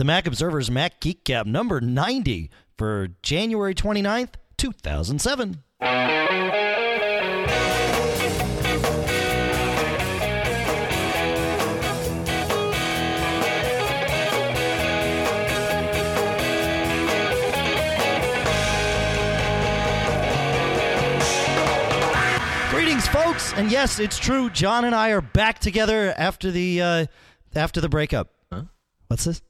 the Mac Observer's Mac Geek Gab number 90 for January 29th, 2007. Greetings, folks, and yes, it's true. John and I are back together after the uh, after the breakup. Huh? What's this?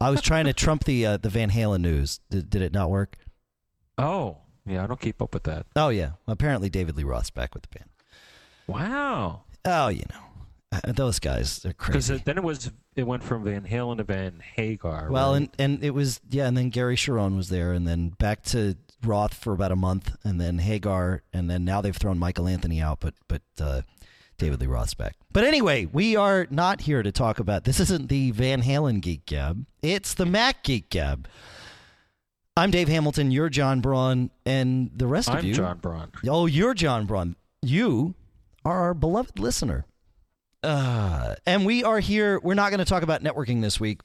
I was trying to trump the uh, the Van Halen news. Did, did it not work? Oh, yeah, I don't keep up with that. Oh yeah, apparently David Lee Roth's back with the band. Wow. Oh, you know, uh, those guys are crazy. Because crazy. then it was it went from Van Halen to Van Hagar. well, right? and and it was yeah, and then Gary Cherone was there, and then back to Roth for about a month, and then Hagar, and then now they've thrown Michael Anthony out, but but uh, David Lee Roth's back. But anyway, we are not here to talk about this. Isn't the Van Halen Geek Gab? It's the Mac Geek Gab. I'm Dave Hamilton. You're John Braun, and the rest of you. I'm. John Braun. Oh, you're John Braun. You are our beloved listener. Uh, and we are here. We're not going to talk about networking this week,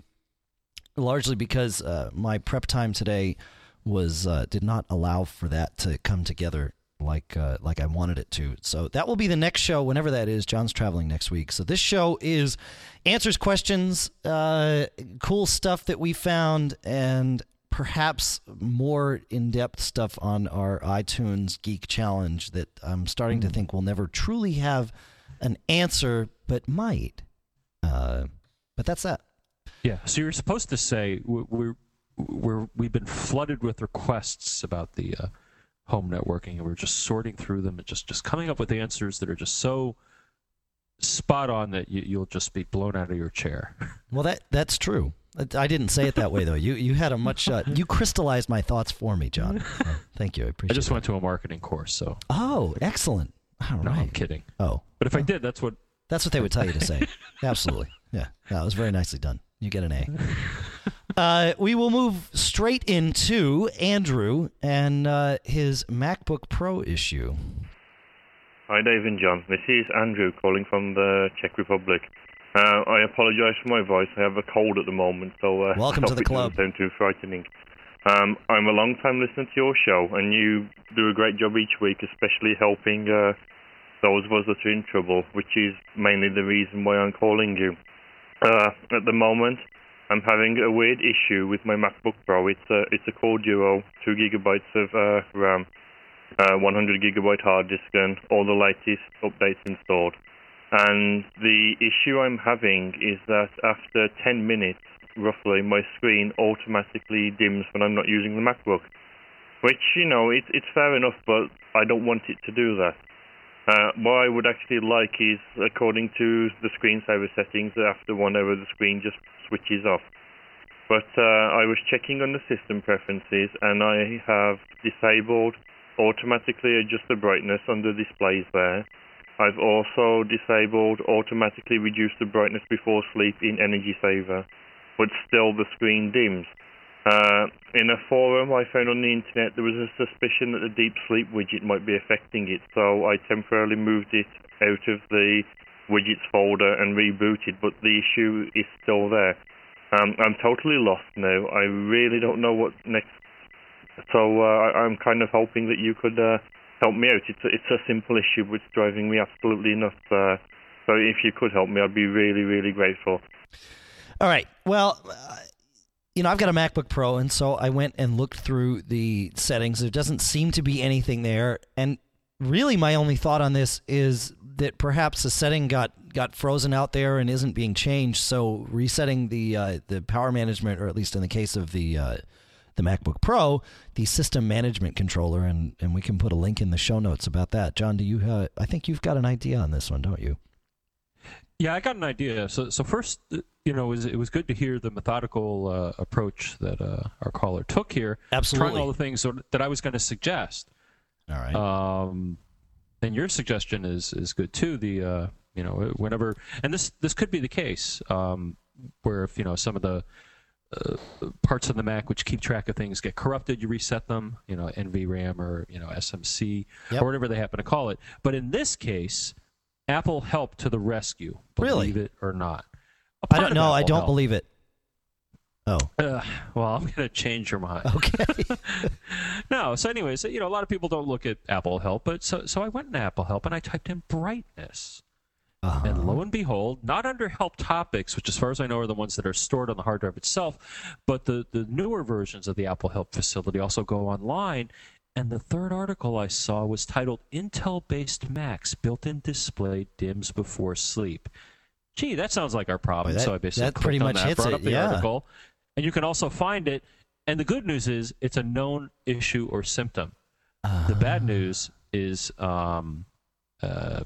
largely because uh, my prep time today was uh, did not allow for that to come together like uh, like I wanted it to. So that will be the next show, whenever that is. John's traveling next week, so this show is answers questions, uh, cool stuff that we found, and perhaps more in-depth stuff on our iTunes Geek Challenge that I'm starting to think will never truly have an answer, but might. Uh, but that's that. Yeah. So you're supposed to say we- we're we're we've been flooded with requests about the uh, home networking, and we're just sorting through them and just just coming up with answers that are just so spot on that you, you'll just be blown out of your chair. Well, that that's true. I didn't say it that way though. You you had a much uh, you crystallized my thoughts for me, John. So, thank you. I appreciate. I just it. went to a marketing course, so Oh, excellent. All no, I'm kidding. Oh, But if I did, that's what that's what they would tell you to say. Absolutely. Yeah. Yeah. It was very nicely done. You get an A. Uh, we will move straight into Andrew and uh, his MacBook Pro issue. Hi, Dave and John. This is Andrew calling from the Czech Republic. Uh, I apologise for my voice. I have a cold at the moment, so uh, Welcome to the club. sound too frightening. Um, I'm a long-time listener to your show, and you do a great job each week, especially helping uh, those of us that are in trouble, which is mainly the reason why I'm calling you. Uh, at the moment, I'm having a weird issue with my MacBook Pro. It's a it's a Core Duo, two gigabytes of uh, RAM, uh, 100 gigabyte hard disk, and all the latest updates installed. And the issue I'm having is that after 10 minutes, roughly, my screen automatically dims when I'm not using the MacBook. Which, you know, it's it's fair enough, but I don't want it to do that. Uh, what I would actually like is, according to the screensaver settings, after one hour the screen just switches off. But uh, I was checking on the system preferences and I have disabled automatically adjust the brightness on the displays there. I've also disabled automatically reduce the brightness before sleep in Energy Saver, but still the screen dims. Uh, in a forum I found on the internet, there was a suspicion that the deep sleep widget might be affecting it, so I temporarily moved it out of the widgets folder and rebooted, but the issue is still there. Um, I'm totally lost now. I really don't know what next. So uh, I'm kind of hoping that you could uh, help me out. It's a, it's a simple issue, but it's driving me absolutely nuts. Uh, so if you could help me, I'd be really, really grateful. All right. Well, uh, you know, I've got a MacBook Pro, and so I went and looked through the settings. There doesn't seem to be anything there, and really, my only thought on this is that perhaps a setting got got frozen out there and isn't being changed. So resetting the uh, the power management, or at least in the case of the uh, the MacBook Pro, the system management controller, and and we can put a link in the show notes about that. John, do you? I think you've got an idea on this one, don't you? Yeah, I got an idea. So, so first, uh, you know, it was, it was good to hear the methodical uh, approach that uh, our caller took here, Absolutely. trying all the things that that I was going to suggest. All right. Um, and your suggestion is is good too. The uh, you know, whenever, and this this could be the case, um, where if you know some of the uh, parts of the Mac which keep track of things get corrupted, you reset them, you know, NVRAM or you know SMC Yep. or whatever they happen to call it. But in this case, Apple helped to the rescue. Really? Believe it or not. I don't know. I don't helped. believe it. Oh, Uh, well, I'm going to change your mind. okay. no. So, anyways, you know, a lot of people don't look at Apple Help, but so so I went in Apple Help and I typed in brightness, Uh-huh. and lo and behold, not under Help Topics, which as far as I know are the ones that are stored on the hard drive itself, but the the newer versions of the Apple Help facility also go online. And the third article I saw was titled "Intel-based Macs built-in display dims before sleep." Gee, that sounds like our problem. Boy, that- so I basically that pretty much that, hits brought it, up the yeah. article, and you can also find it. And the good news is it's a known issue or symptom. The bad Ah. news is um, uh,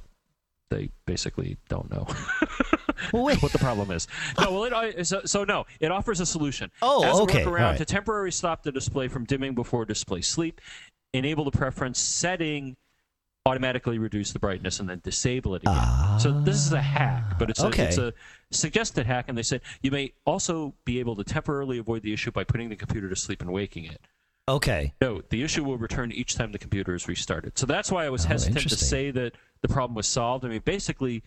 they basically don't know Well, what the problem is. No, well, it, uh, so, so no, it offers a solution. Oh, As okay, a workaround right. to temporarily stop the display from dimming before display sleep, enable the preference setting, automatically reduce the brightness, and then disable it again. so this is a hack, but it's okay. a, it's a suggested hack, and they said you may also be able to temporarily avoid the issue by putting the computer to sleep and waking it. Okay. No, the issue will return each time the computer is restarted. So that's why I was Oh, hesitant to say that the problem was solved. I mean, basically,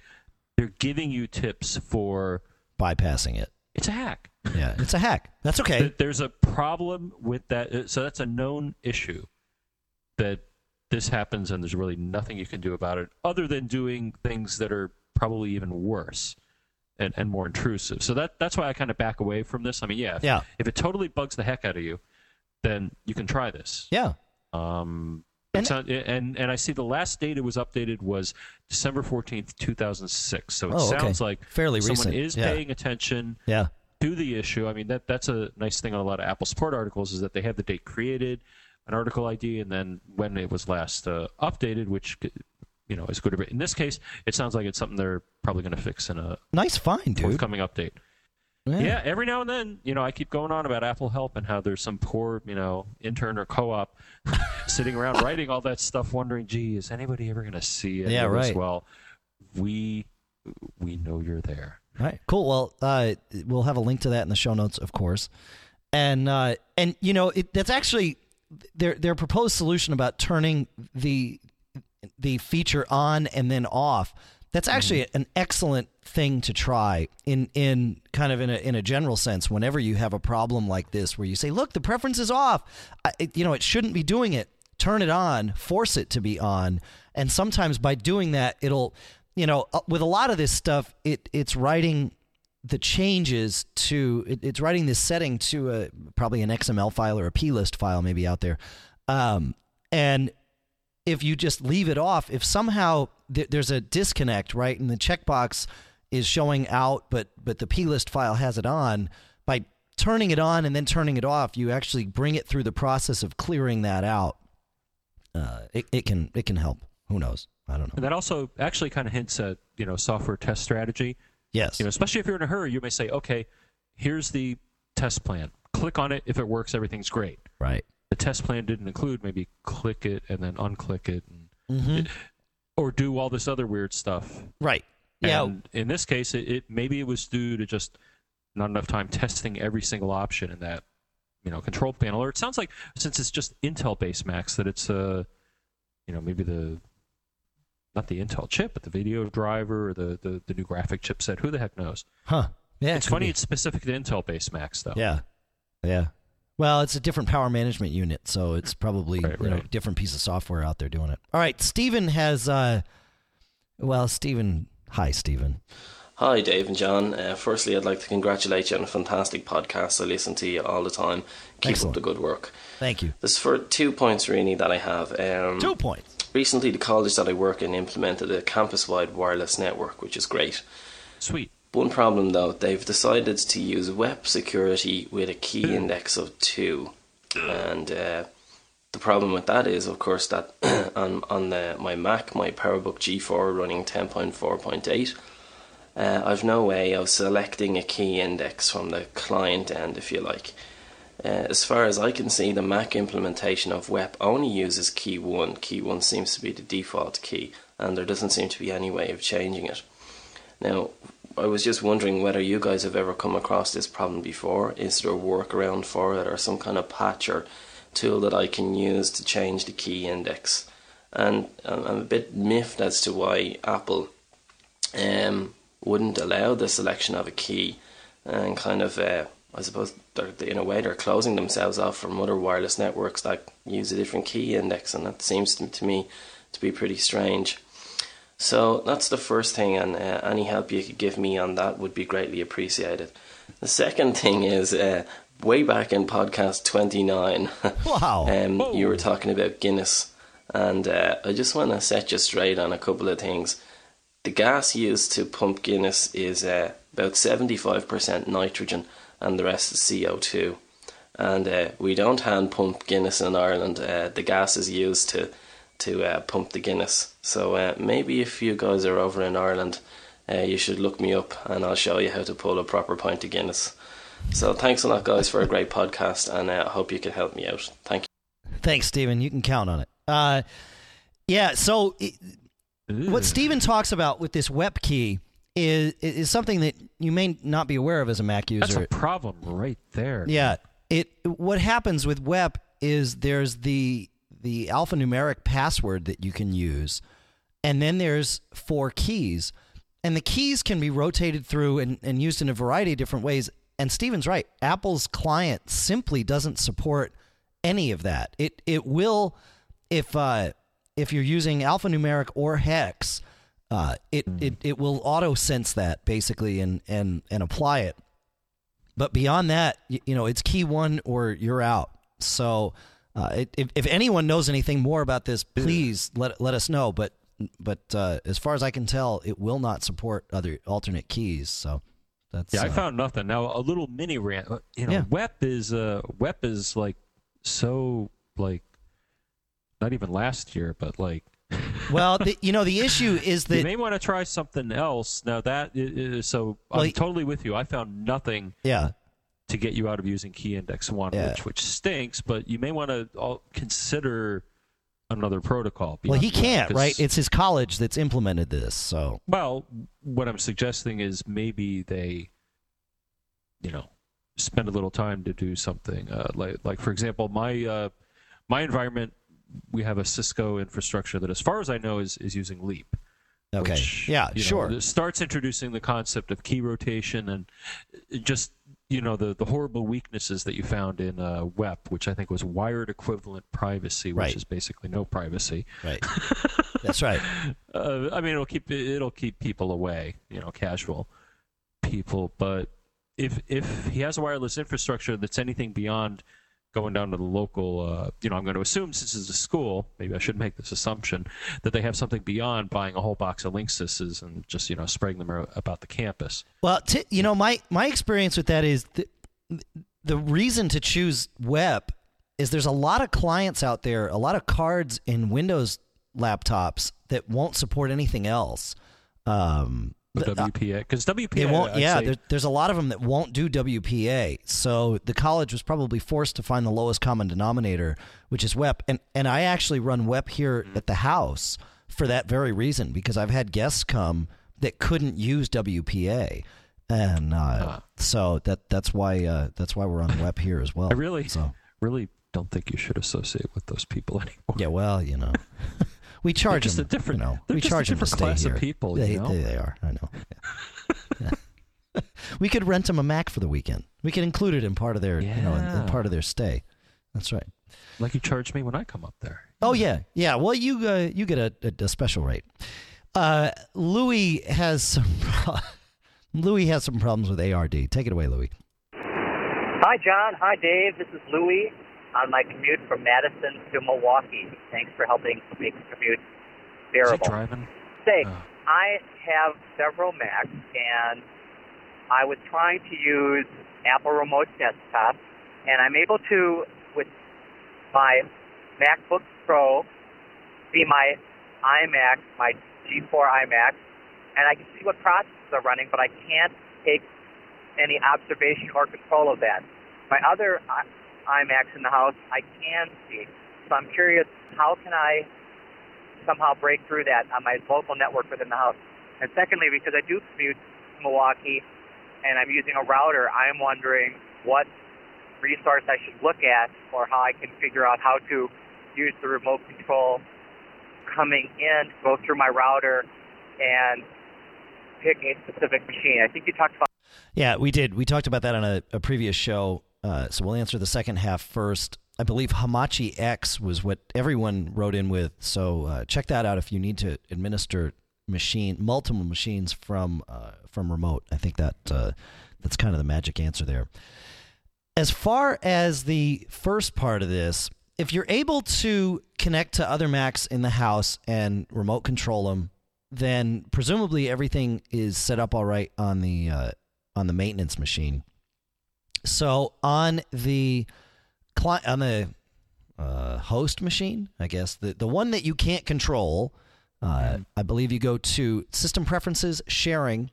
they're giving you tips for Bypassing it. it's a hack. Yeah, it's a hack. That's okay. There's a problem with that. uh, So that's a known issue that this happens, and there's really nothing you can do about it other than doing things that are probably even worse and, and more intrusive. So that that's why I kind of back away from this. I mean, yeah, if, Yeah. if it totally bugs the heck out of you, then you can try this. Yeah. Um, And- not- and and I see the last date it was updated was December fourteenth, two thousand six. So it Oh, okay. sounds like Fairly someone recent. is Yeah. paying attention Yeah. to the issue. I mean that that's a nice thing on a lot of Apple support articles is that they have the date created, an article ID, and then when it was last uh, updated, which you know is good. In this case, it sounds like it's something they're probably going to fix in a Nice find, dude. forthcoming update. Yeah, every now and then, you know, I keep going on about Apple Help and how there's some poor, you know, intern or co-op sitting around writing all that stuff, wondering, "Gee, is anybody ever going to see it?" Yeah, right. Well, we we know you're there. All right, cool. Well, uh, we'll have a link to that in the show notes, of course. And uh, and you know it, that's actually their their proposed solution about turning the the feature on and then off. That's actually an excellent thing to try in in kind of in a in a general sense. Whenever you have a problem like this, where you say, "Look, the preference is off," I, it- you know it shouldn't be doing it. Turn it on, force it to be on, and sometimes by doing that, it'll you know uh, with a lot of this stuff, it it's writing the changes to it, it's writing this setting to a probably an XML file or a plist file maybe out there, um, and if you just leave it off, if somehow th- there's a disconnect, right, and the checkbox is showing out, but but the plist file has it on, by turning it on and then turning it off, you actually bring it through the process of clearing that out. Uh, it, it can it can help. Who knows? I don't know. And that also actually kind of hints at you know software test strategy. Yes. You know, especially if you're in a hurry, you may say, "Okay, here's the test plan. Click on it. If it works, everything's great." right. The test plan didn't include maybe click it and then unclick it, and, Mhm. or do all this other weird stuff. Right. Yeah. And in this case, it, it maybe it was due to just not enough time testing every single option in that you know control panel. Or it sounds like since it's just Intel based Macs that it's uh you know maybe the not the Intel chip, but the video driver or the, the, the new graphic chipset. Who the heck knows? Huh. Yeah. it's it funny be. it's specific to Intel based Macs though. Yeah. Yeah. Well, it's a different power management unit, so it's probably Right, you know right. different piece of software out there doing it. All right, Stephen has uh well, Stephen, hi Stephen. Hi, Dave and John. Uh, firstly, I'd like to congratulate you on a fantastic podcast. I listen to you all the time. Keep Excellent. up the good work. Thank you. There's for two points really that I have. Um, 2 points. Recently, the college that I work in implemented a campus-wide wireless network, which is great. Sweet. One problem though, they've decided to use WEP security with a key index of two, and uh, the problem with that is, of course, that on on the, my Mac, my PowerBook G4 running 10.4.8, uh, I've no way of selecting a key index from the client end, if you like. Uh, as far as I can see, the Mac implementation of WEP only uses key 1. Key 1 seems to be the default key, and there doesn't seem to be any way of changing it. Now, I was just wondering whether you guys have ever come across this problem before. Is there a workaround for it, or some kind of patch or tool that I can use to change the key index? And I'm a bit miffed as to why Apple um, wouldn't allow the selection of a key and kind of uh, I suppose they're, in a way they're closing themselves off from other wireless networks that use a different key index, and that seems to, me to be pretty strange. So that's the first thing, and uh, any help you could give me on that would be greatly appreciated. The second thing is uh, way back in podcast 29, wow. um, you were talking about Guinness, and uh, I just want to set you straight on a couple of things. The gas used to pump Guinness is uh, about 75% nitrogen, and the rest is CO2. And uh, we don't hand pump Guinness in Ireland. Uh, the gas is used to to uh, pump the Guinness. So uh, maybe if you guys are over in Ireland, you should look me up, and I'll show you how to pull a proper pint of Guinness. So thanks a lot, guys, for a great podcast, and I hope you can help me out. Thank you. Thanks, Stephen. You can count on it. Uh, yeah. So it, what Stephen talks about with this WEP key is is something that you may not be aware of as a Mac user. That's a problem right there. Yeah. It what happens with WEP is there's the the alphanumeric password that you can use, and then there's four keys. And the keys can be rotated through and, and used in a variety of different ways. And Stephen's right. Apple's client simply doesn't support any of that. It it will if uh, if you're using alphanumeric or hex, uh, it, mm. it it will auto sense that basically and and and apply it. But beyond that, you, you know, it's key one or you're out. So uh, it, if if anyone knows anything more about this, please let let us know. But but uh, as far as I can tell, it will not support other alternate keys. So that's yeah. I uh, found nothing. Now a little mini rant. Uh, you know, Yeah. WEP is uh, WEP is like so like not even last year, but like well, the, you know, the issue is that you may want to try something else. Now that is, so Well, I'm y- totally with you. I found nothing yeah, to get you out of using key index one, Yeah. which which stinks. But you may want to consider another protocol. well, he can't, right? It's his college that's implemented this. So Well, what I'm suggesting is maybe they, you know, spend a little time to do something uh, like, like for example, my uh, my environment, we have a Cisco infrastructure that, as far as I know, is is using Leap. okay, which, yeah, you know, sure. starts introducing the concept of key rotation and just you know the the horrible weaknesses that you found in uh, WEP, which I think was wired equivalent privacy, which Right. is basically no privacy. Right, that's right. Uh, I mean, it'll keep it'll keep people away, you know, casual people. But if if he has a wireless infrastructure that's anything beyond going down to the local, uh, you know, I'm going to assume since it's a school, maybe I should make this assumption that they have something beyond buying a whole box of Linksys and just you know spreading them about the campus. Well, t- you know, my my experience with that is the, the reason to choose WEP is there's a lot of clients out there, a lot of cards in Windows laptops that won't support anything else. Um, the- uh, WPA, because WPA, won't. I'd yeah, say- there, there's a lot of them that won't do WPA. So the college was probably forced to find the lowest common denominator, which is WEP. And and I actually run WEP here at the house for that very reason because I've had guests come that couldn't use WPA, and uh, Ah. so that that's why uh, that's why we're on WEP here as well. I really, So really don't think you should associate with those people anymore. yeah, well, you know. We charge just them, a different- you know. We just a charge them to different stay class of here. people, you They, know? they, they are. I know. Yeah. Yeah. we could rent them a Mac for the weekend. We could include it in part of their, you know, in, in part of their stay. That's right. Like you charge me when I come up there. Oh yeah, yeah. Well, you uh, you get a, a, a special rate. Uh, Louis has some. Pro- Louis has some problems with ARD. Take it away, Louis. Hi, John. Hi, Dave. This is Louie on my commute from Madison to Milwaukee. Thanks for helping make the commute bearable. driving? Say, Oh. I have several Macs, and I was trying to use Apple Remote Desktop, and I'm able to, with my MacBook Pro, see my iMac, my G4 iMac, and I can see what processes are running, but I can't take any observation or control of that. My other uh, i- iMacs in the house, I can see. So I'm curious, how can I somehow break through that on my local network within the house? And secondly, because I do commute to Milwaukee and I'm using a router, I'm wondering what resource I should look at or how I can figure out how to use the remote control coming in, go through my router, and pick a specific machine. I think you talked about Yeah, we did. We talked about that on a, a previous show. Uh, so we'll answer the second half first. I believe Hamachi X was what everyone wrote in with. So uh, check that out if you need to administer machine multiple machines from uh, from remote. I think that uh, that's kind of the magic answer there. As far as the first part of this, if you're able to connect to other Macs in the house and remote control them, then presumably everything is set up all right on the uh, on the maintenance machine. So on the cli- on the uh, host machine, I guess the the one that you can't control, uh, I believe you go to System Preferences, Sharing,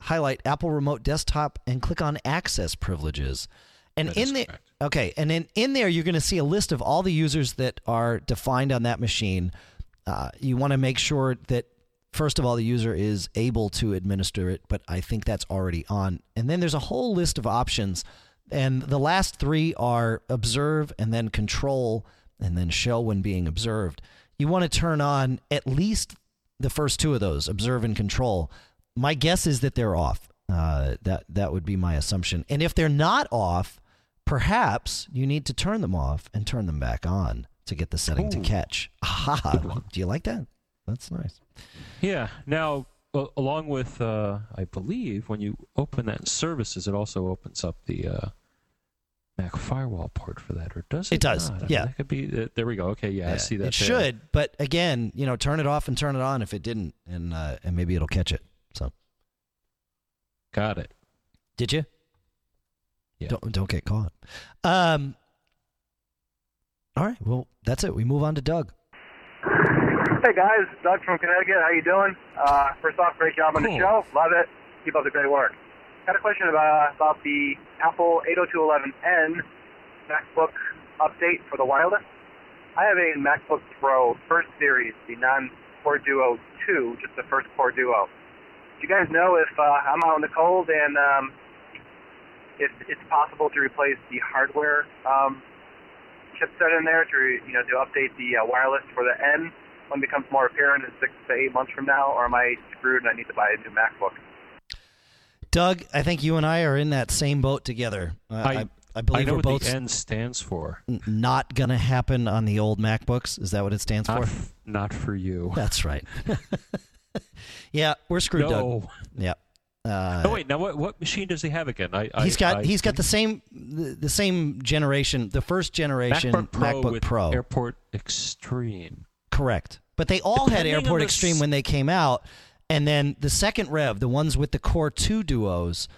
highlight Apple Remote Desktop, and click on Access Privileges. And That in there, correct. okay, and in in there you're going to see a list of all the users that are defined on that machine. Uh, you want to make sure that first of all the user is able to administer it, but I think that's already on. And then there's a whole list of options, and the last three are observe and then control and then show when being observed. You want to turn on at least the first two of those, observe and control. My guess is that they're off. Uh, that that would be my assumption. And if they're not off, perhaps you need to turn them off and turn them back on to get the setting to catch. Aha! Do you like that? That's nice. Yeah. Now, a- along with, uh, I believe, when you open that in services, it also opens up the uh, Mac firewall port for that, or does it? It does, not? I mean, yeah. that could be. Uh, there we go. Okay. Yeah, I see that. It there. should, but again, you know, turn it off and turn it on if it didn't, and uh, and maybe it'll catch it. So, Got it. did you? Yeah. Don't don't get caught. Um. All right. Well, that's it. We move on to Doug. Hey guys, Doug from Connecticut. How you doing? Uh, first off, great job on the show. Love it. Keep up the great work. Got a question about about the Apple 802.11n MacBook update for the wireless. I have a MacBook Pro first series, the non-Core Duo 2, just the first Core Duo. Do you guys know if uh, I'm out in the cold and um, if it's possible to replace the hardware um, chipset in there to you know to update the uh, wireless for the N when it becomes more apparent in six to eight months from now, or am I screwed and I need to buy a new MacBook? Doug, I think you and I are in that same boat together. Uh, I, I, I believe know we're what both the N stands for. n- not going to happen on the old MacBooks. Is that what it stands Not, for? f- not for you. That's right. yeah, we're screwed, Doug. Yeah. Uh, Oh wait. Now what? What machine does he have again? I, I he's got I he's got the same the, the same generation, the first generation MacBook Pro with Pro. Airport Extreme. Correct. But they all had Depending on Airport Extreme s- when they came out, and then the second rev, the ones with the Core Two duos,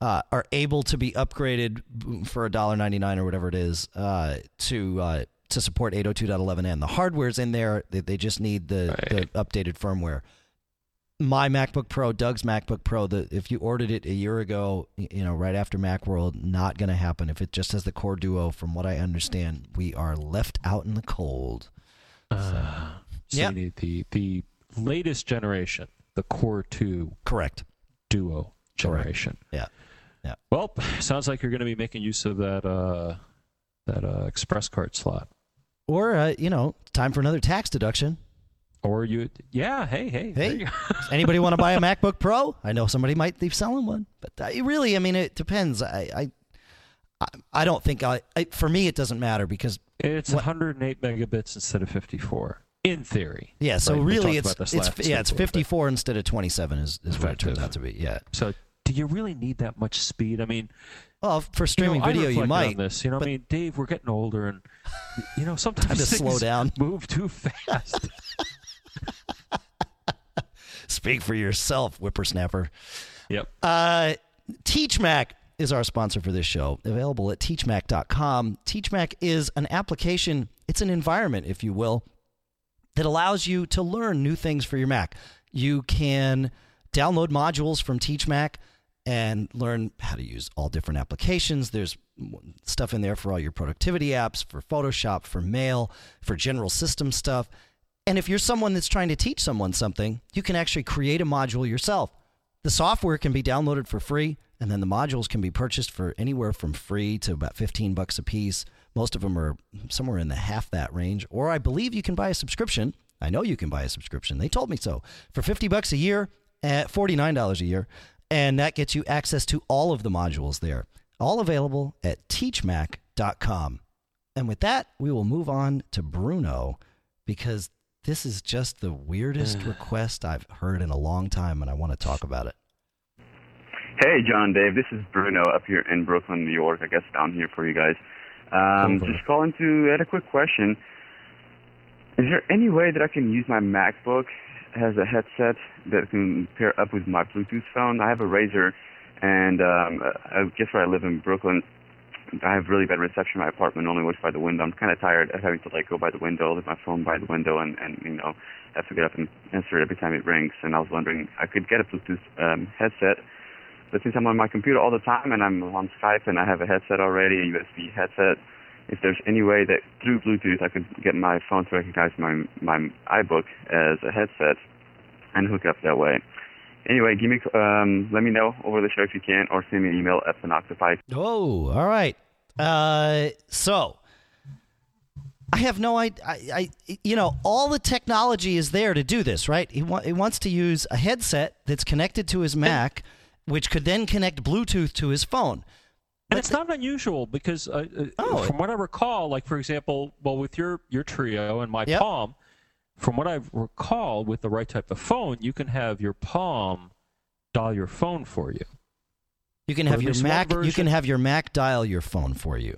uh, are able to be upgraded for a dollar ninety nine or whatever it is uh, to uh, to support eight hundred two dot eleven n. The hardware's in there; they, they just need the, Right. the updated firmware. My MacBook Pro, Doug's MacBook Pro, the if you ordered it a year ago, you know, right after MacWorld, not going to happen. If it just has the Core Duo, from what I understand, we are left out in the cold. Uh, so Yeah. the the latest generation, the Core Two Correct. Duo generation. Yeah. Yeah. Well, sounds like you're going to be making use of that uh, that uh, express card slot, Or uh, you know, time for another tax deduction. or you. Yeah. Hey. Hey. Hey, you go. does anybody want to buy a MacBook Pro? I know somebody might be selling one, but uh, really, I mean, it depends. I, I, I, I don't think I, I. For me, it doesn't matter because It's What- 108 megabits instead of 54, in theory. yeah. So Right, really, it's it's yeah, it's a little bit. 54 instead of 27 is is what it turns out to be. Yeah. So, do you really need that much speed? I mean, Well, for streaming you know, video, you might. This, you know, I mean, Dave, we're getting older, and you know, sometimes Time to slow down. move too fast. Speak for yourself, whippersnapper. yep. Uh, TeachMac is our sponsor for this show. Available at teachmac.com. TeachMac is an application, it's an environment, if you will, that allows you to learn new things for your Mac. You can download modules from TeachMac and learn how to use all different applications. There's stuff in there for all your productivity apps, for Photoshop, for mail, for general system stuff. And if you're someone that's trying to teach someone something, you can actually create a module yourself. The software can be downloaded for free, and then the modules can be purchased for anywhere from free to about 15 bucks a piece. Most of them are somewhere in the half that range. Or I believe you can buy a subscription. I know you can buy a subscription. They told me so. For 50 bucks a year, at $49 a year, and that gets you access to all of the modules there. All available at teachmac.com. And with that, we will move on to Bruno because this is just the weirdest request I've heard in a long time, and I want to talk about it. Hey, John, Dave. This is Bruno up here in Brooklyn, New York. I guess down here for you guys. Um, just calling to add a quick question. Is there any way that I can use my MacBook as a headset that can pair up with my Bluetooth phone? I have a RAZR, and um, I guess where I live in Brooklyn, I have really bad reception in my apartment. Only works by the window. I'm kind of tired of having to like go by the window, leave my phone by the window, and and you know have to get up and answer it every time it rings. And I was wondering, I could get a Bluetooth um, headset but since I'm on my computer all the time and I'm on Skype and I have a headset already, a USB headset, if there's any way that through Bluetooth I could get my phone to recognize my my iBook as a headset and hook up that way. Anyway, give me um, let me know over the show if you can, or send me an email at Panoctopie. Oh, all right. Uh, so I have no idea. I, I, you know, all the technology is there to do this, right? He, wa- he wants to use a headset that's connected to his Mac, which could then connect Bluetooth to his phone. And it's not unusual because, uh, uh, Oh. from what I recall, like for example, well, with your your Treo and my Yep. Palm, from what I recall, with the right type of phone, you can have your Palm dial your phone for you. You can Or have your Mac. You can have your Mac dial your phone for you.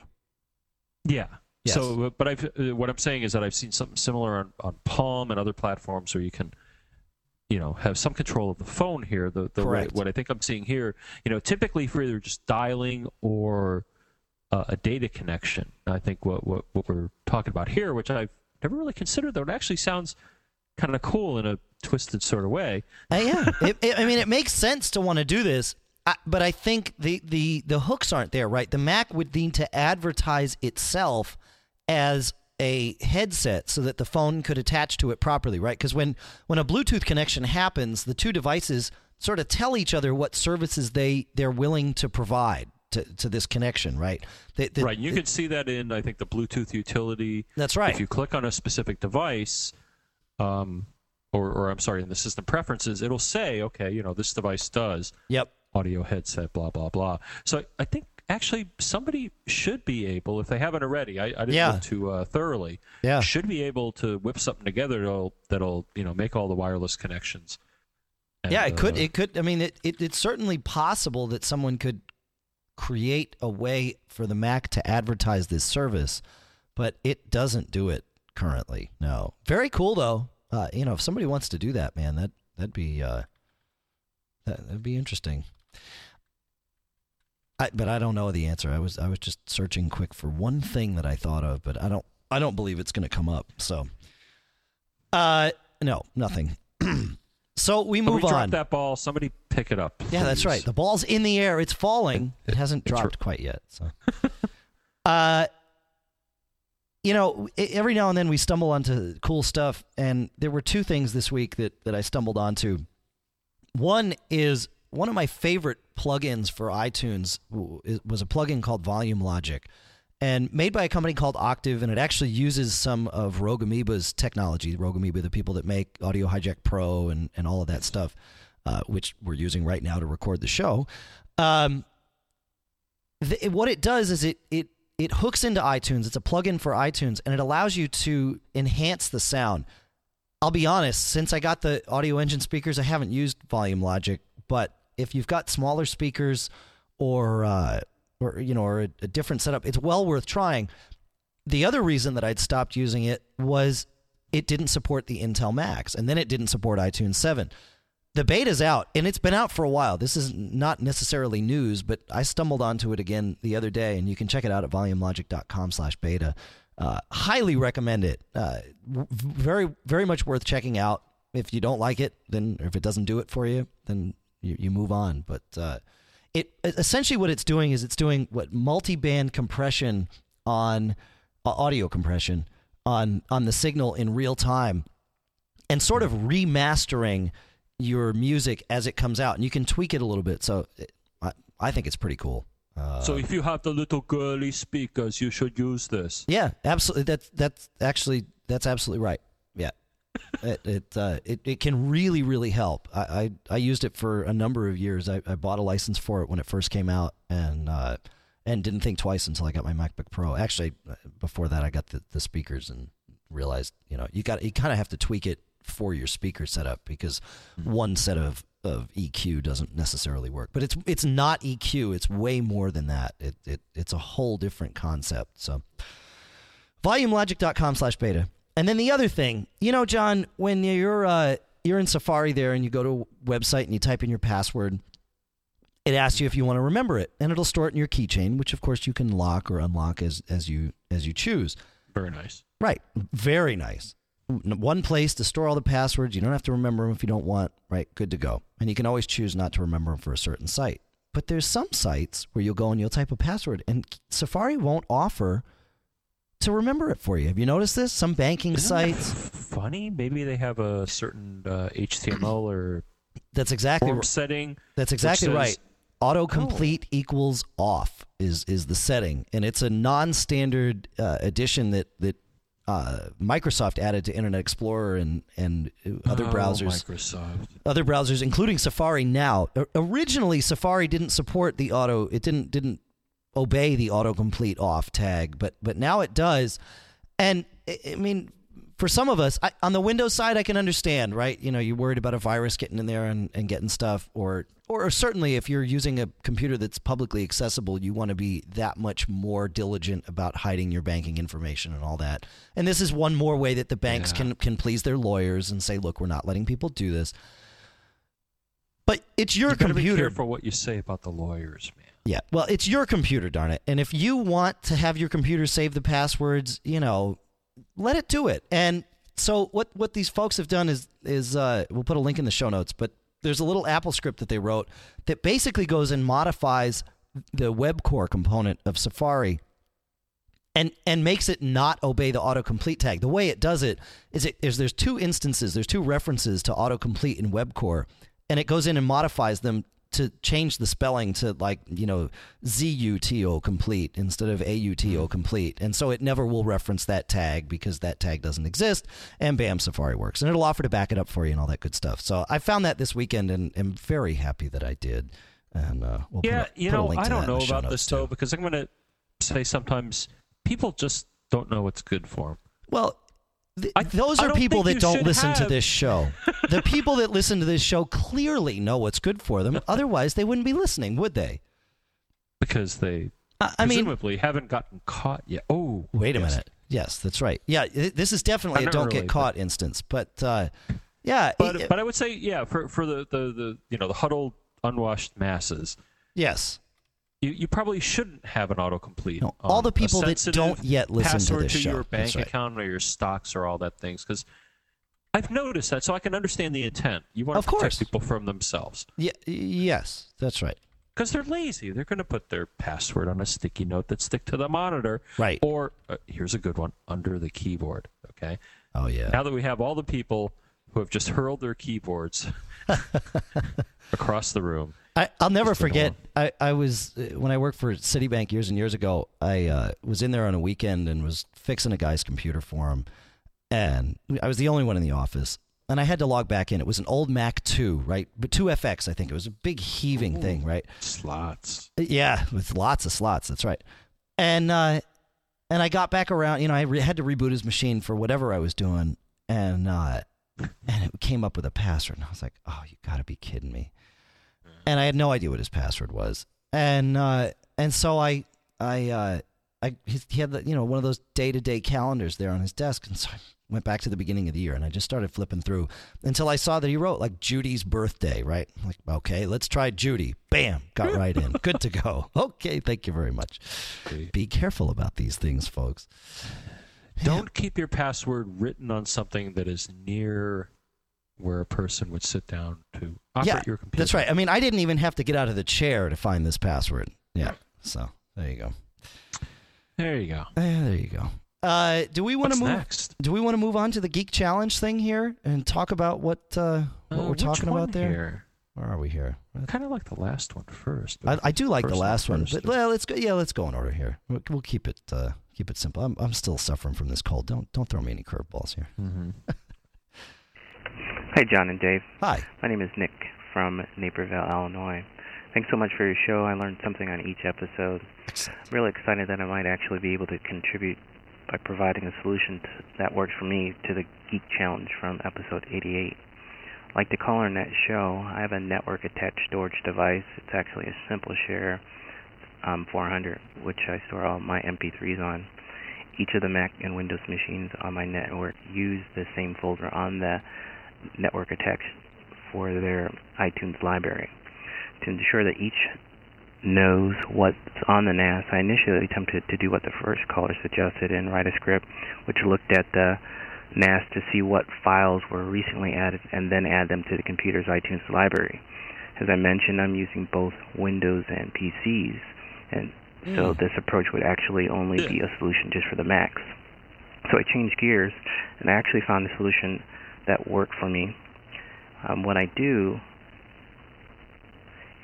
Yeah. Yes. So, uh, but I've uh, what I'm saying is that I've seen something similar on, on Palm and other platforms where you can, you know, have some control of the phone here. The the Correct. what I think I'm seeing here, you know, typically for either just dialing or uh, a data connection. I think what, what what we're talking about here, which I've never really considered, though, it actually sounds kind of cool in a twisted sort of way. Uh, yeah, it, it, I mean, it makes sense to want to do this, I, but I think the, the the hooks aren't there, right? The Mac would need to advertise itself as a headset so that the phone could attach to it properly, right? Because when when a Bluetooth connection happens, the two devices sort of tell each other what services they they're willing to provide to, to this connection, right? They, they- right. You can see that in I think the Bluetooth utility. That's right. If you click on a specific device, um, or, or I'm sorry, in the system preferences, it'll say, okay, you know, this device does Yep. audio headset, blah blah blah. So I think actually somebody should be able, if they haven't already, I, I didn't Yeah. look too uh, thoroughly, Yeah. should be able to whip something together that'll that'll you know make all the wireless connections. And, yeah, it could. uh, It could. I mean, it, it it's certainly possible that someone could create a way for the Mac to advertise this service, but it doesn't do it currently. No. Very cool though. Uh, you know, if somebody wants to do that, man, that that'd be uh, that, that'd be interesting. I, but I don't know the answer. I was I was just searching quick for one thing that I thought of, but I don't I don't believe it's going to come up. So, uh, no, nothing. so we move we on. that ball, somebody pick it up. Yeah, that's right. The ball's in the air. It's falling. It hasn't It's dropped quite yet. So, uh, you know, every now and then we stumble onto cool stuff, and there were two things this week that that I stumbled onto. One is one of my favorite plugins for iTunes was a plugin called Volume Logic, and made by a company called Octiv, and it actually uses some of Rogue Amoeba's technology. Rogue Amoeba, the people that make Audio Hijack Pro and and all of that stuff, uh, which we're using right now to record the show. Um, what it does is it it it hooks into iTunes. It's a plugin for iTunes, and it allows you to enhance the sound. I'll be honest, since I got the Audioengine speakers, I haven't used Volume Logic. But if you've got smaller speakers or uh, or you know or a, a different setup, it's well worth trying. The other reason that I'd stopped using it was it didn't support the Intel Macs, and then it didn't support iTunes 7. The beta's out, and it's been out for a while. This is not necessarily news, but I stumbled onto it again the other day, and you can check it out at volumelogic.com slash beta. Uh, highly recommend it. Uh, very, very much worth checking out. If you don't like it, then if it doesn't do it for you, then you, you move on. But uh, it essentially what it's doing is it's doing what multi-band compression on uh, audio compression on on the signal in real time and sort of remastering your music as it comes out. And you can tweak it a little bit. So it, I, I think it's pretty cool. Uh, So if you have the little girly speakers, you should use this. yeah absolutely. That's that's actually that's absolutely right it it, uh, it it can really really help. I, I I used it for a number of years. I, I bought a license for it when it first came out, and uh, and didn't think twice until I got my MacBook Pro. Actually, uh, before that, I got the, the speakers and realized you know you got you kind of have to tweak it for your speaker setup because one set of of EQ doesn't necessarily work. But it's it's not EQ. It's way more than that. It it it's a whole different concept. So volumelogic.com slash beta. And then the other thing, you know, John, when you're uh, you're in Safari there and you go to a website and you type in your password, it asks you if you want to remember it, and it'll store it in your keychain, which of course you can lock or unlock as as you as you choose. Very nice. Right. Very nice. One place to store all the passwords. You don't have to remember them if you don't want. Right. Good to go. And you can always choose not to remember them for a certain site. But there's some sites where you'll go and you'll type a password, and Safari won't offer to remember it for you. Have you noticed this? Some banking Isn't that sites. funny? Maybe they have a certain uh, HTML or That's exactly r- setting. that's exactly says- right. Autocomplete equals off is is the setting, and it's a non-standard uh, addition that that uh, Microsoft added to Internet Explorer and and other Oh, browsers. Microsoft. other browsers, including Safari now. O- Originally, Safari didn't support the auto. It didn't didn't obey the autocomplete off tag, but but now it does. And I mean, for some of us, I, on the Windows side, I can understand, right? You know, you're worried about a virus getting in there and, and getting stuff, or or certainly if you're using a computer that's publicly accessible, you want to be that much more diligent about hiding your banking information and all that. And this is one more way that the banks Yeah. can can please their lawyers and say, look, we're not letting people do this. But it's your you gotta Be computer. careful what you say about the lawyers, man. Yeah. Well, it's your computer, darn it. And if you want to have your computer save the passwords, you know, let it do it. And so what what these folks have done is is uh, we'll put a link in the show notes, but there's a little Apple script that they wrote that basically goes and modifies the WebCore component of Safari and and makes it not obey the autocomplete tag. The way it does it is it is there's two instances, there's two references to autocomplete in WebCore, and it goes in and modifies them to change the spelling to like you know zuto complete instead of auto complete, and so it never will reference that tag because that tag doesn't exist, and bam, Safari works, and it'll offer to back it up for you and all that good stuff. So I found that this weekend, and am very happy that I did. And uh, we'll yeah, put a, you put a know, I don't know about this though too. because I'm going to say sometimes people just don't know what's good for them. Well, th- those I are people that don't listen to this show. the people that listen to this show clearly know what's good for them. Otherwise, they wouldn't be listening, would they? because they I I mean, presumably haven't gotten caught yet. Oh, wait a yes. minute. Yes, that's right. Yeah, this is definitely Uh, a don't really, get caught instance. But uh, yeah, But i- but I would say yeah for for the, the, the you know the huddled unwashed masses. yes. You, you probably shouldn't have an autocomplete. No, all the people that don't yet listen to password this to show. your bank right. account or your stocks or all that things because I've noticed that, so I can understand the intent. You want Of to protect course. people from themselves Yeah, yes, that's right. because they're lazy. They're going to put their password on a sticky note that stick to the monitor, Right. Or uh, here's a good one under the keyboard. Okay. Oh yeah. Now that we have all the people who have just hurled their keyboards across the room, I, I'll never forget. I, I was uh, when I worked for Citibank years and years ago. I uh, was in there on a weekend and was fixing a guy's computer for him, and I was the only one in the office. And I had to log back in. It was an old Mac 2, right? But 2FX, I think. It was a big heaving thing, right? slots. Yeah, with lots of slots. That's right. And uh, and I got back around. You know, I re- had to reboot his machine for whatever I was doing, and uh, and it came up with a password. And I was like, "Oh, you got to be kidding me!" And I had no idea what his password was. And uh, and so I I uh, I he had the, you know one of those day to day calendars there on his desk, and so I went back to the beginning of the year and I just started flipping through until I saw that he wrote like Judy's birthday, right? I'm like, okay, let's try Judy. Bam, got right in. Good to go. Okay, thank you very much. Be careful about these things, folks. Don't keep your password written on something that is near where a person would sit down to operate yeah, your computer. that's right. I mean, I didn't even have to get out of the chair to find this password. Yeah. So there you go. There you go. Eh, there you go. Uh, do we want to move? next? Do we want to move on to the geek challenge thing here and talk about what uh, what Uh, we're talking about there? Here? Where are we here? Kind of like the last one first. I, I do like the last one, but well, let's go. Yeah, let's go in order here. We'll, we'll keep it uh, keep it simple. I'm I'm still suffering from this cold. Don't don't throw me any curveballs here. Mhm. Hi, John and Dave. Hi. My name is Nick from Naperville, Illinois. Thanks so much for your show. I learned something on each episode. Excellent. I'm really excited that I might actually be able to contribute by providing a solution to, that works for me to the Geek Challenge from episode 88. Like the caller in that show, I have a network attached storage device. It's actually a simple share um, 400, which I store all my MP3s on. Each of the Mac and Windows machines on my network use the same folder on the network attached for their iTunes library. To ensure that each knows what's on the NAS, I initially attempted to do what the first caller suggested and write a script which looked at the NAS to see what files were recently added and then add them to the computer's iTunes library. As I mentioned, I'm using both Windows and PCs, and so Mm. this approach would actually only be a solution just for the Macs. So I changed gears, and I actually found a solution that work for me. Um, what I do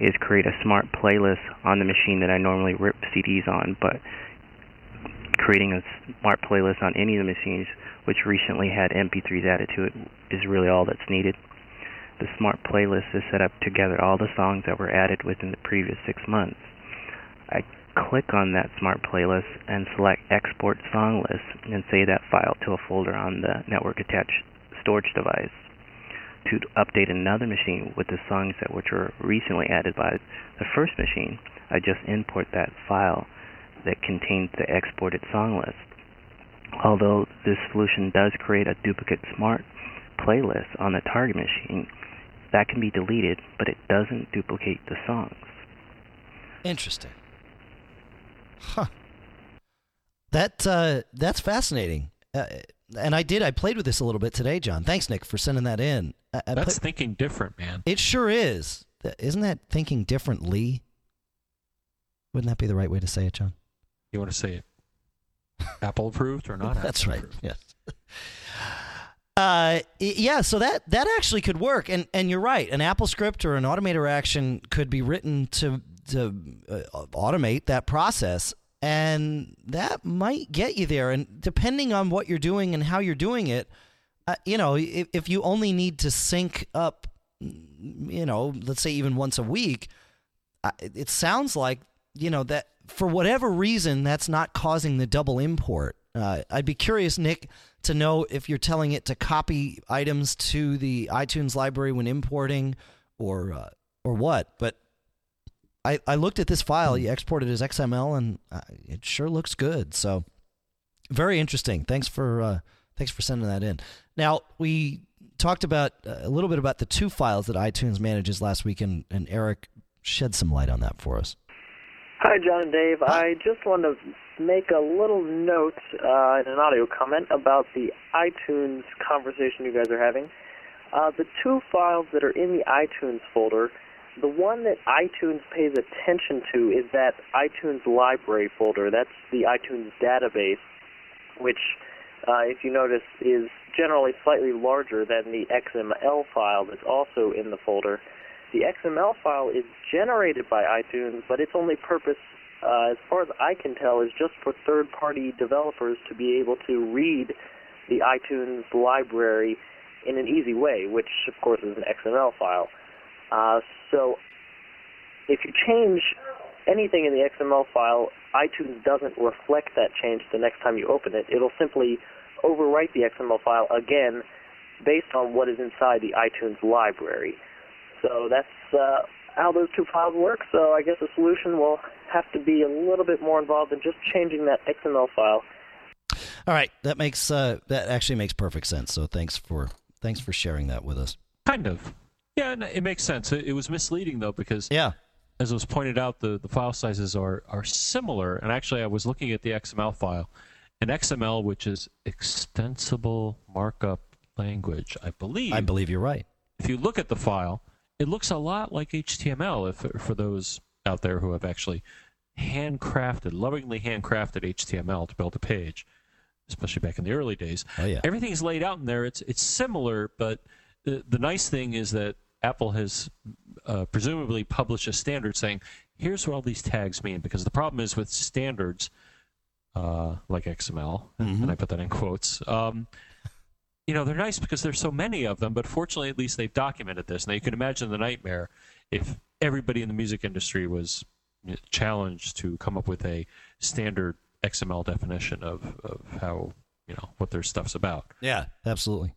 is create a smart playlist on the machine that I normally rip CDs on, but creating a smart playlist on any of the machines which recently had MP3s added to it is really all that's needed. The smart playlist is set up to gather all the songs that were added within the previous six months. I click on that smart playlist and select Export Song List and save that file to a folder on the network attached storage device. To update another machine with the songs that which were recently added by the first machine, I just import that file that contains the exported song list. Although this solution does create a duplicate smart playlist on the target machine, that can be deleted, but it doesn't duplicate the songs. Interesting. Huh. That uh, that's fascinating. Uh, and I did. I played with this a little bit today, John. Thanks, Nick, for sending that in. I, I That's play- thinking different, man. it sure is. Isn't that thinking differently? Wouldn't that be the right way to say it, John? You want to say it? Apple approved or not? That's Apple right. approved? Yes. Uh, yeah, so that that actually could work, and and you're right. An AppleScript or an automator action could be written to to uh, automate that process, and that might get you there. And depending on what you're doing and how you're doing it, uh, you know, if, if you only need to sync up, you know, let's say even once a week, it it sounds like you know that for whatever reason that's not causing the double import. Uh, I'd be curious, Nick, to know if you're telling it to copy items to the iTunes library when importing, or uh, or what. But I I looked at this file. You exported as XML, and uh, it sure looks good. So very interesting. Thanks for uh, thanks for sending that in. Now we talked about uh, a little bit about the two files that iTunes manages last week, and, and Eric shed some light on that for us. Hi, John and Dave. I just want to make a little note uh, in an audio comment about the iTunes conversation you guys are having. Uh, the two files that are in the iTunes folder, the one that iTunes pays attention to is that iTunes library folder. That's the iTunes database, which, uh, if you notice, is generally slightly larger than the XML file that's also in the folder. The XML file is generated by iTunes, but its only purpose, uh, as far as I can tell, is just for third party developers to be able to read the iTunes library in an easy way, which, of course, is an XML file. Uh, so if you change anything in the XML file, iTunes doesn't reflect that change the next time you open it. It'll simply overwrite the XML file again based on what is inside the iTunes library. So that's uh, how those two files work. So I guess the solution will have to be a little bit more involved than just changing that XML file. All right, that makes uh, that actually makes perfect sense. So thanks for thanks for sharing that with us. Kind of. Yeah, and it makes sense. It, it was misleading though because Yeah, as was pointed out, the, the file sizes are, are similar. And actually, I was looking at the XML file. And XML, which is extensible markup language, I believe. I believe you're right. If you look at the file, it looks a lot like HTML. If for those out there who have actually handcrafted, lovingly handcrafted HTML to build a page, especially back in the early days. Oh yeah. Everything is laid out in there. It's it's similar, but the, the nice thing is that Apple has uh, presumably published a standard saying, here's what all these tags mean. Because the problem is with standards uh, like XML, Mhm. and I put that in quotes, um, you know, they're nice because there's so many of them. But fortunately, at least they've documented this. Now you can imagine the nightmare if everybody in the music industry was challenged to come up with a standard XML definition of, of how you know what their stuff's about. Yeah, absolutely.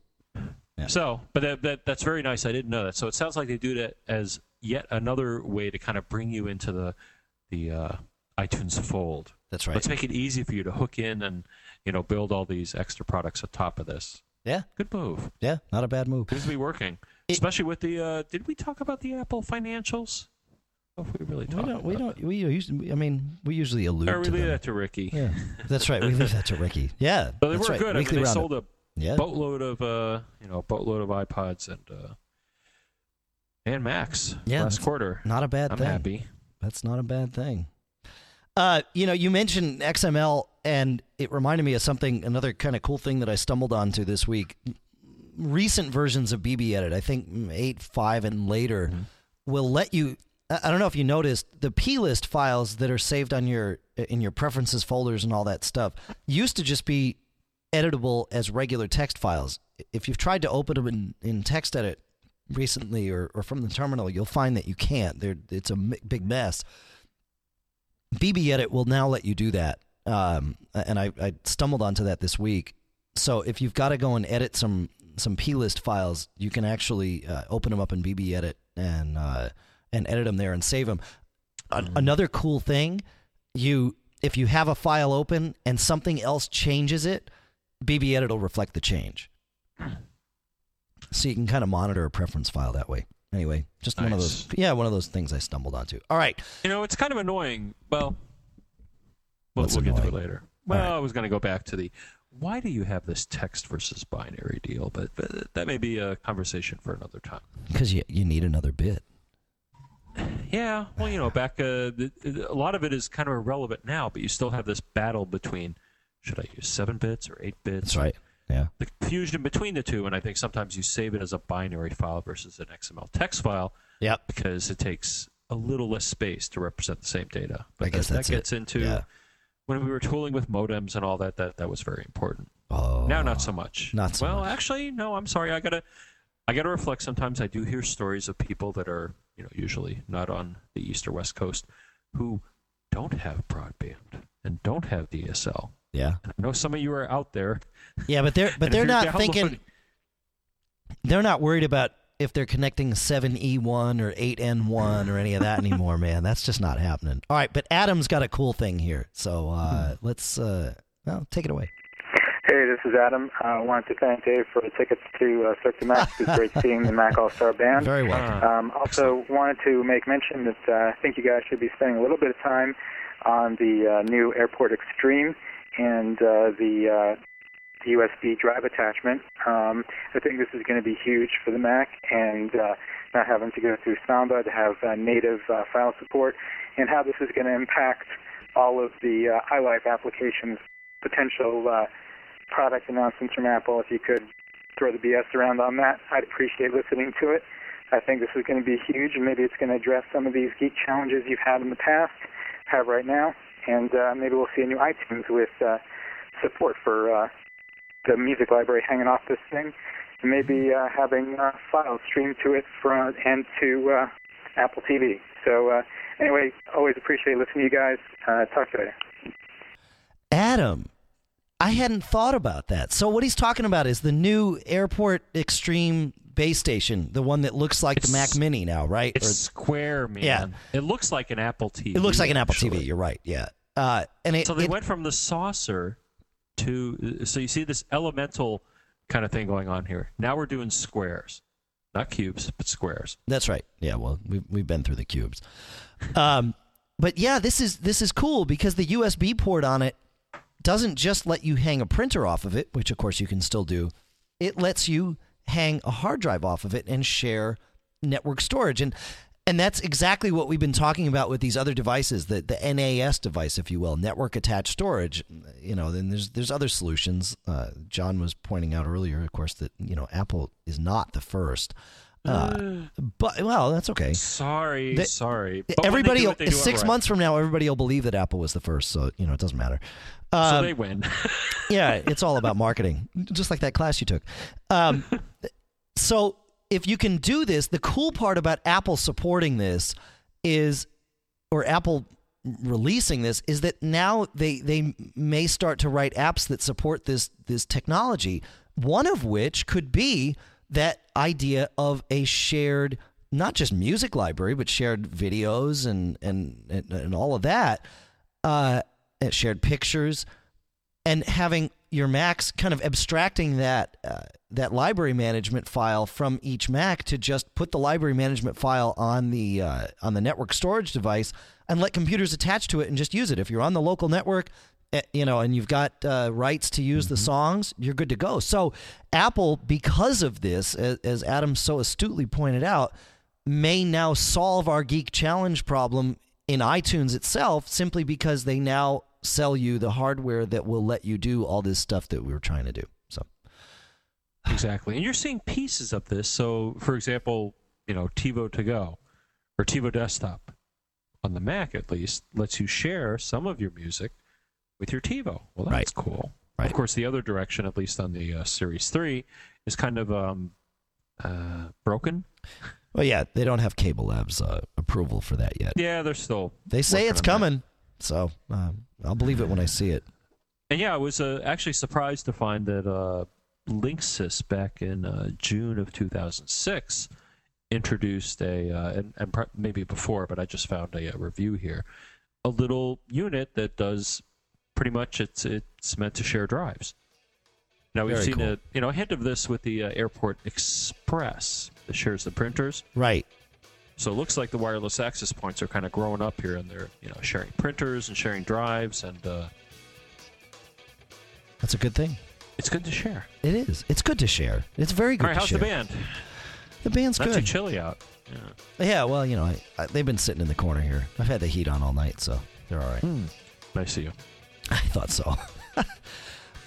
Yeah. So, but that, that that's very nice. I didn't know that. So it sounds like they do that as yet another way to kind of bring you into the the uh, iTunes fold. That's right. Let's make it easy for you to hook in and you know build all these extra products on top of this. Yeah, Good move. yeah, not a bad move. Seems to be working. It- Especially with the. Uh, did we talk about the Apple financials? Oh, if we really We don't. We don't. We usually. I mean, we usually allude. Or we to leave them. that to Ricky. Yeah, that's right. We leave that to Ricky. Yeah, But they that's were right. good. I mean, Weekly they roundup. sold a Yeah, boatload of uh, you know, boatload of iPods and uh, and Macs Yeah, last quarter. not a bad I'm thing. happy. That's not a bad thing. Uh, you know, you mentioned XML, and it reminded me of something. Another kind of cool thing that I stumbled onto this week. Recent versions of BBEdit, I think eight, five, and later, will let you. I I don't know if you noticed the plist files that are saved on your in your preferences folders and all that stuff used to just be editable as regular text files. If you've tried to open them in, in TextEdit recently or, or from the terminal, you'll find that you can't. They're, it's a big mess. BBEdit will now let you do that. Um, and I, I stumbled onto that this week. So if you've got to go and edit some some plist files, you can actually uh, open them up in BBEdit and uh, and edit them there and save them. An- Another cool thing, you if you have a file open and something else changes it, BBEdit will reflect the change. So you can kind of monitor a preference file that way. Anyway, just one of those. Yeah, one of those things I stumbled onto. All right. You know, it's kind of annoying. Well, we'll get to it later. Well, right. I was going to go back to the why do you have this text versus binary deal, but, but that may be a conversation for another time. Because you, you need another bit. Yeah, well, you know, back uh, the, a lot of it is kind of irrelevant now, but you still have this battle between should I use seven bits or eight bits? That's right. Yeah. The confusion between the two, and I think sometimes you save it as a binary file versus an XML text file Yep. because it takes a little less space to represent the same data. But I guess that, that's that it. gets into Yeah. when we were tooling with modems and all that. That that was very important. Oh. Now, not so much. Not so well, much. actually, no. I'm sorry. I gotta, I gotta reflect. Sometimes I do hear stories of people that are, you know, usually not on the east or west coast, who don't have broadband and don't have DSL. Yeah. I know some of you are out there. Yeah, but they're but they're you're not thinking. They're not worried about if they're connecting 7E1 or 8N1 or any of that anymore, man. That's just not happening. All right, but Adam's got a cool thing here. So uh, let's uh, well, take it away. Hey, this is Adam. I wanted to thank Dave for the tickets to uh, Cirque du Mac. It was great seeing the Mac All Star Band. Very well. Ah, Um, also, wanted to make mention that uh, I think you guys should be spending a little bit of time on the uh, new Airport Extreme and uh, the uh, USB drive attachment. Um, I think this is going to be huge for the Mac, and uh, not having to go through Samba to have uh, native uh, file support, and how this is going to impact all of the uh, iLife applications potential. Uh, product announcements from Apple. If you could throw the BS around on that, I'd appreciate listening to it. I think this is going to be huge, and maybe it's going to address some of these geek challenges you've had in the past, have right now, and uh, maybe we'll see a new iTunes with uh, support for uh, the music library hanging off this thing, and maybe uh, having uh, files streamed to it from and to uh, Apple TV. So uh, anyway, always appreciate listening to you guys. Uh, talk to you later. Adam, I hadn't thought about that. So what he's talking about is the new Airport Extreme base station, the one that looks like the Mac Mini now, right? It's Or- square, man. Yeah. It looks like an Apple TV. it looks like an Apple actually. TV. You're right. Yeah. Uh, and it, So they it- went from the saucer to so you see this elemental kind of thing going on here. Now we're doing squares, not cubes, but squares. That's right. Yeah, well, we've we've been through the cubes. Um, but yeah, this is this is cool because the USB port on it doesn't just let you hang a printer off of it, which of course you can still do. It lets you hang a hard drive off of it and share network storage and and that's exactly what we've been talking about with these other devices, the the NAS device, if you will, network attached storage. You know, then there's there's other solutions. Uh, John was pointing out earlier, of course, that you know Apple is not the first. Uh, but well, that's okay. Sorry, They- sorry. But everybody, do it, they do it six right. months from now, everybody will believe that Apple was the first. So you know, it doesn't matter. So Um, they win. yeah, it's all about marketing, just like that class you took. Um, so if you can do this, the cool part about Apple supporting this is, or Apple releasing this, is that now they they may start to write apps that support this this technology. One of which could be that idea of a shared not just music library but shared videos and and and, and all of that uh shared pictures and having your Macs kind of abstracting that uh, that library management file from each Mac to just put the library management file on the uh, on the network storage device and let computers attach to it and just use it. If you're on the local network, eh, you know, and you've got uh, rights to use the songs, you're good to go. So Apple, because of this, as, as Adam so astutely pointed out, may now solve our geek challenge problem in iTunes itself simply because they now sell you the hardware that will let you do all this stuff that we were trying to do. So Exactly. And you're seeing pieces of this. So, for example, you know, TiVo to go or TiVo desktop on the Mac at least lets you share some of your music with your TiVo. Well, that's Right. cool. Right. Of course, the other direction, at least on the uh, Series 3, is kind of um, uh, broken. well, yeah, they don't have CableLabs uh, approval for that yet. Yeah, they're still. They say it's on that. coming, so um, I'll believe it when I see it. And yeah, I was uh, actually surprised to find that uh, Linksys back in uh, June of 2006 introduced a, uh, and, and pro- maybe before, but I just found a, uh review here, a little unit that does pretty much it's it's meant to share drives. Now we've Very seen cool. a you know a hint of this with the uh, Airport Express that shares the printers. Right. So it looks like the wireless access points are kind of growing up here, and they're you know sharing printers and sharing drives, and uh, That's a good thing. it's good to share. It is. It's good to share. It's very good All right, to how's share. the band? The band's Not too chilly out. Yeah. Yeah, well, you know, I, I, they've been sitting in the corner here. I've had the heat on all night, so they're all right. Nice of you. I thought so.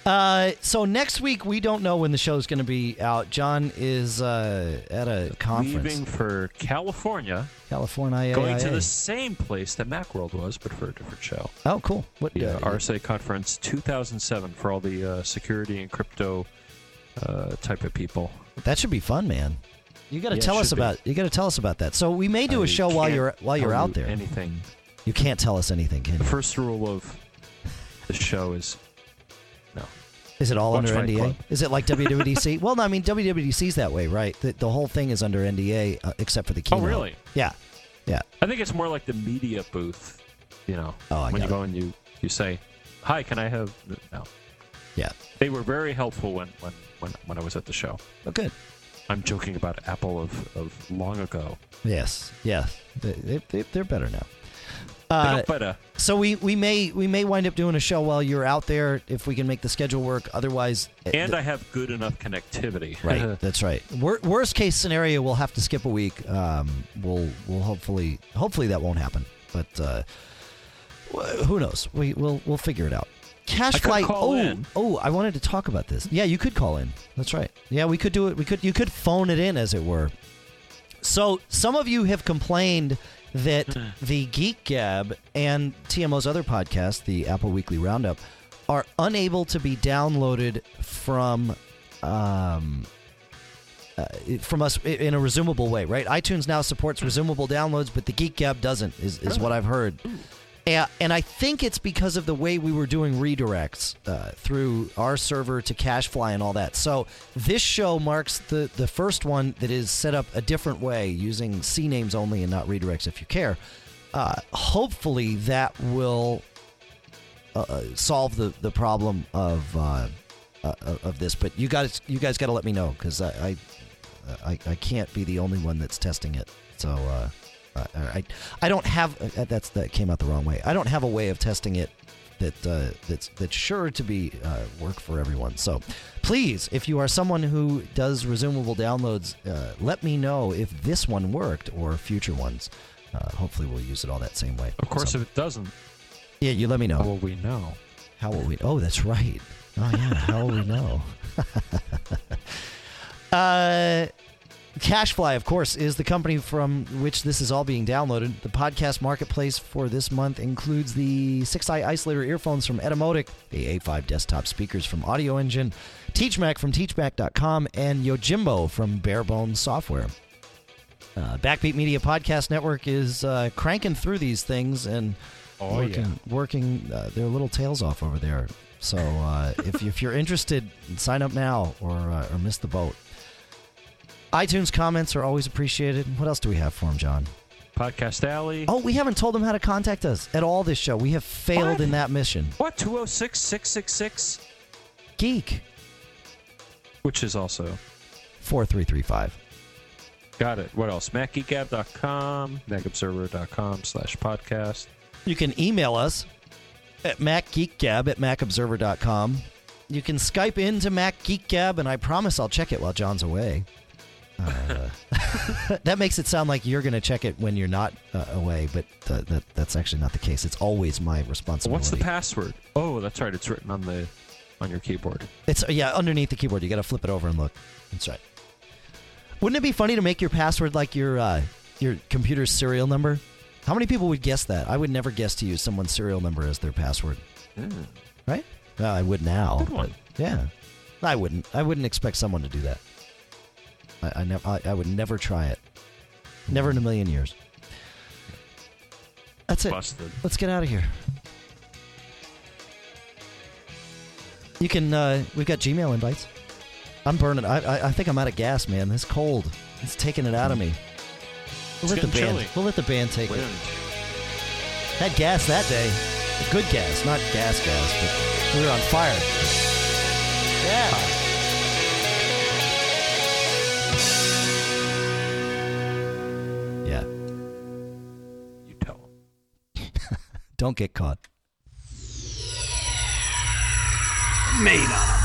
uh, so next week we don't know when the show's going to be out. John is uh, at a conference, Leaving for California, California. going to the same place that Macworld was, but for a different show. Oh, cool. What? The uh, uh, RSA Conference 2007 for all the uh, security and crypto uh, type of people. that should be fun, man. You got to Yeah, tell us should be. about. You got to tell us about that. So we may do a show while you're while you're out there. Anything. You can't tell us anything, can The first rule of the show is. Is it all under NDA? Club. Is it like WWDC? well, no, I mean WWDC's that way, right? The, the whole thing is under NDA uh, except for the keynote. Oh, really? Yeah, yeah. I think it's more like the media booth. You know, Oh, when you got go and you you say, "Hi, can I have?" No. Yeah. They were very helpful when when when, when I was at the show. Oh, good. I'm joking about Apple of, of long ago. Yes, yes. They, they, they're better now. Uh, so we, we may we may wind up doing a show while you're out there if we can make the schedule work. Otherwise, eh, And I have good enough connectivity. right, that's right. Wor- worst case scenario, we'll have to skip a week. Um, we'll we'll hopefully hopefully that won't happen, but uh, wh- who knows? We we'll we'll figure it out. CacheFly. oh, in. oh! I wanted to talk about this. Yeah, you could call in. That's right. Yeah, we could do it. We could. You could phone it in, as it were. So some of you have complained that the Geek Gab and TMO's other podcast, the Apple Weekly Roundup, are unable to be downloaded from um, uh, from us in a resumable way. Right? iTunes now supports resumable downloads, but the Geek Gab doesn't. Is is what I've heard. And, and I think it's because of the way we were doing redirects uh, through our server to CacheFly and all that. So this show marks the, the first one that is set up a different way using C names only and not redirects if you care. Uh, hopefully that will uh, uh, solve the, the problem of uh, uh, of this. But you guys you guys got to let me know because I, I I I can't be the only one that's testing it. So. Uh, uh, I I don't have uh, that's that came out the wrong way. I don't have a way of testing it that uh, that's that's sure to be uh, work for everyone. So please, if you are someone who does resumable downloads, uh, let me know if this one worked or future ones. Uh, hopefully, we'll use it all that same way. Of course, So- if it doesn't, yeah, you let me know. how will we know? How will we? Oh, that's right. Oh yeah. How will we know? uh, CacheFly, of course, is the company from which this is all being downloaded. The podcast marketplace for this month includes the 6i isolator earphones from Etymotic, the A5 desktop speakers from Audioengine, TeachMac from TeachMac.com, and Yojimbo from Bare Bones Software. Uh, Backbeat Media Podcast Network is uh, cranking through these things and Oh, working, working uh, their little tails off over there. So uh, if, if you're interested, sign up now or, uh, or miss the boat. iTunes comments are always appreciated. What else do we have for them, John? Podcast Alley. Oh, we haven't told them how to contact us at all this show. We have failed What? in that mission. What? 206 666? Geek Which is also. 4335. Got it. What else? MacGeekGab.com, MacObserver.com slash podcast. You can email us at macgeekgab at macobserver.com. You can Skype into macgeekgab, and I promise I'll check it while John's away. Uh, that makes it sound like you're going to check it when you're not uh, away, but uh, that, that's actually not the case. It's always my responsibility. What's the password? Oh, that's right. It's written on the on your keyboard. It's yeah, underneath the keyboard. You got to flip it over and look. That's right. Wouldn't it be funny to make your password like your uh, your computer's serial number? How many people would guess that? I would never guess to use someone's serial number as their password. Right? Well, I would now. Good one. yeah, I wouldn't. I wouldn't expect someone to do that. I, I never. I, I would never try it. Never in a million years. That's it. Busted. Let's get out of here. You can. Uh, we've got Gmail invites. I'm burning. I, I. I think I'm out of gas, man. This cold. It's taking it out of me. We'll It's let the band. chilly. We'll let the band take Wind. it. Had gas that day. Good gas, not gas gas, but we were on fire. Yeah. Yeah. Don't get caught. Made up.